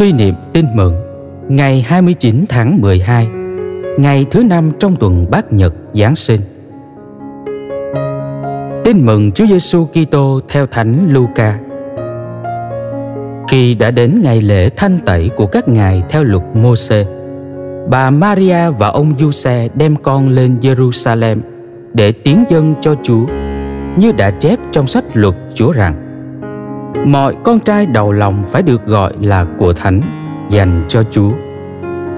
Suy niệm tin mừng. Ngày 29 tháng 12 Ngày thứ năm trong tuần Bát Nhật Giáng sinh. Tin mừng Chúa Giêsu Kitô theo Thánh Luca. Khi đã đến ngày lễ thanh tẩy của các ngài theo luật Môse, bà Maria và ông Giuse đem con lên Jerusalem để tiến dân cho Chúa, như đã chép trong sách luật Chúa rằng: Mọi con trai đầu lòng phải được gọi là của thánh, dành cho Chúa.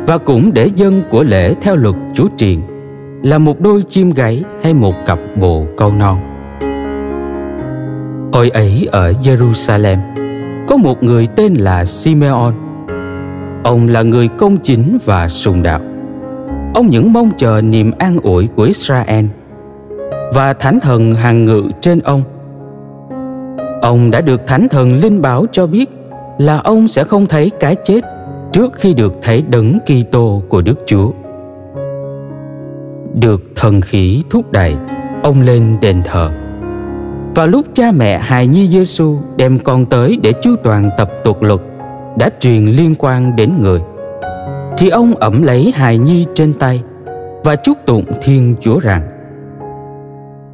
Và cũng để dân của lễ theo luật Chúa truyền là một đôi chim gáy hay một cặp bồ câu non. Hồi ấy ở Jerusalem Có một người tên là Simeon. Ông là người công chính và sùng đạo. Ông những mong chờ niềm an ủi của Israel. Và thánh thần hàng ngự trên ông Ông đã được thánh thần linh báo cho biết Là ông sẽ không thấy cái chết Trước khi được thấy đấng Kitô của Đức Chúa. Được thần khí thúc đẩy, Ông lên đền thờ. Và lúc cha mẹ hài nhi Giêsu đem con tới để chu toàn tập tục luật đã truyền liên quan đến người, thì ông ẩm lấy hài nhi trên tay và chúc tụng thiên chúa rằng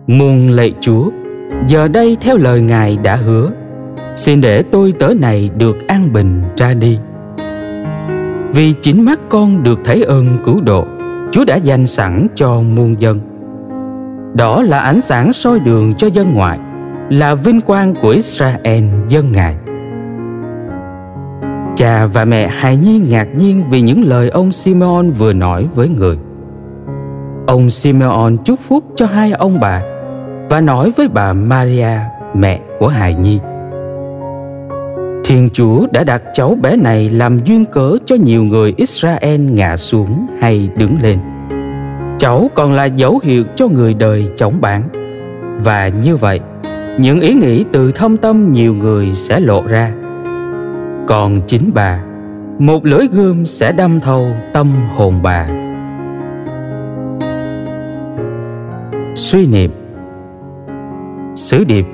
muôn lạy chúa giờ đây theo lời ngài đã hứa, xin để tôi tớ này được an bình ra đi vì chính mắt con được thấy ơn cứu độ, chúa đã dành sẵn cho muôn dân đó là ánh sáng soi đường cho dân ngoại, là vinh quang của Israel dân Ngài. Cha và mẹ hài nhi ngạc nhiên vì những lời ông Simeon vừa nói với người. Ông Simeon chúc phúc cho hai ông bà và nói với bà Maria, mẹ của hài nhi. Thiên Chúa đã đặt cháu bé này làm duyên cớ cho nhiều người Israel ngã xuống hay đứng lên. Cháu còn là dấu hiệu cho người đời chống bán. Và như vậy, những ý nghĩ từ thâm tâm nhiều người sẽ lộ ra còn chính bà một lưỡi gươm sẽ đâm thâu tâm hồn bà suy niệm sứ điệp.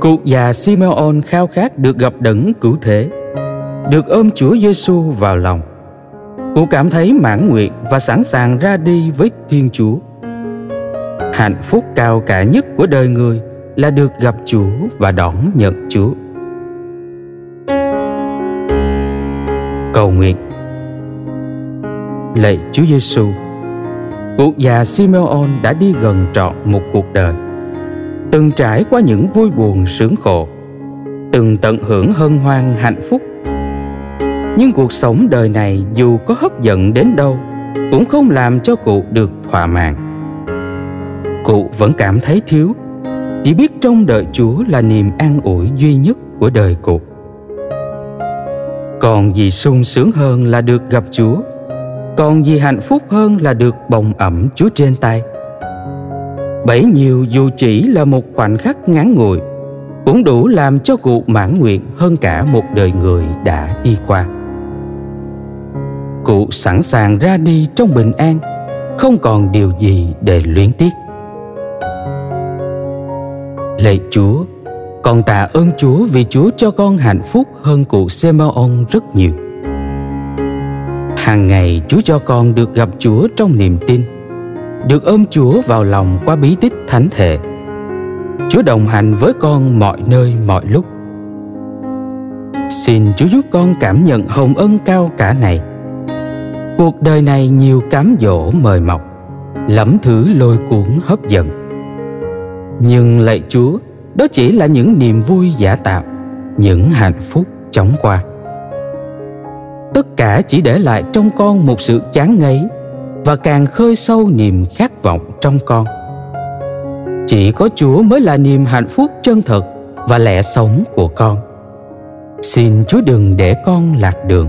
Cụ già Simeon khao khát được gặp đấng cứu thế được ôm Chúa Giêsu vào lòng. Cụ cảm thấy mãn nguyện và sẵn sàng ra đi với Thiên Chúa. Hạnh phúc cao cả nhất của đời người là được gặp Chúa và đón nhận Chúa. Cầu nguyện. Lạy Chúa Giêsu, cụ già Simeon đã đi gần trọn một cuộc đời, từng trải qua những vui buồn sướng khổ, từng tận hưởng hân hoan hạnh phúc. Nhưng cuộc sống đời này dù có hấp dẫn đến đâu, cũng không làm cho cụ được thỏa mãn. Cụ vẫn cảm thấy thiếu chỉ biết trông đợi Chúa là niềm an ủi duy nhất của đời cụ. Còn gì sung sướng hơn là được gặp Chúa, còn gì hạnh phúc hơn là được bồng ẩm Chúa trên tay. Bấy nhiêu dù chỉ là một khoảnh khắc ngắn ngủi, cũng đủ làm cho cụ mãn nguyện hơn cả một đời người đã đi qua. Cụ sẵn sàng ra đi trong bình an, không còn điều gì để luyến tiếc. Lạy Chúa, con tạ ơn Chúa vì Chúa cho con hạnh phúc hơn cụ semeon rất nhiều. Hàng ngày Chúa cho con được gặp Chúa trong niềm tin, được ôm Chúa vào lòng qua bí tích thánh thể. Chúa đồng hành với con mọi nơi mọi lúc. Xin Chúa giúp con cảm nhận hồng ân cao cả này. Cuộc đời này nhiều cám dỗ mời mọc, lắm thứ lôi cuốn hấp dẫn nhưng lạy chúa đó chỉ là những niềm vui giả tạo những hạnh phúc chóng qua tất cả chỉ để lại trong con một sự chán ngấy và càng khơi sâu niềm khát vọng trong con chỉ có chúa mới là niềm hạnh phúc chân thật và lẽ sống của con xin chúa đừng để con lạc đường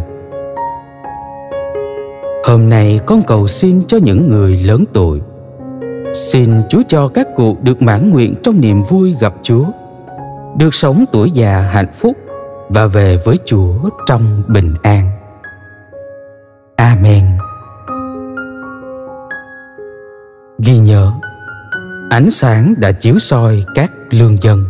hôm nay con cầu xin cho những người lớn tuổi Xin Chúa cho các cụ được mãn nguyện trong niềm vui gặp Chúa, được sống tuổi già hạnh phúc và về với Chúa trong bình an. Amen. Ghi nhớ, ánh sáng đã chiếu soi các lương dân.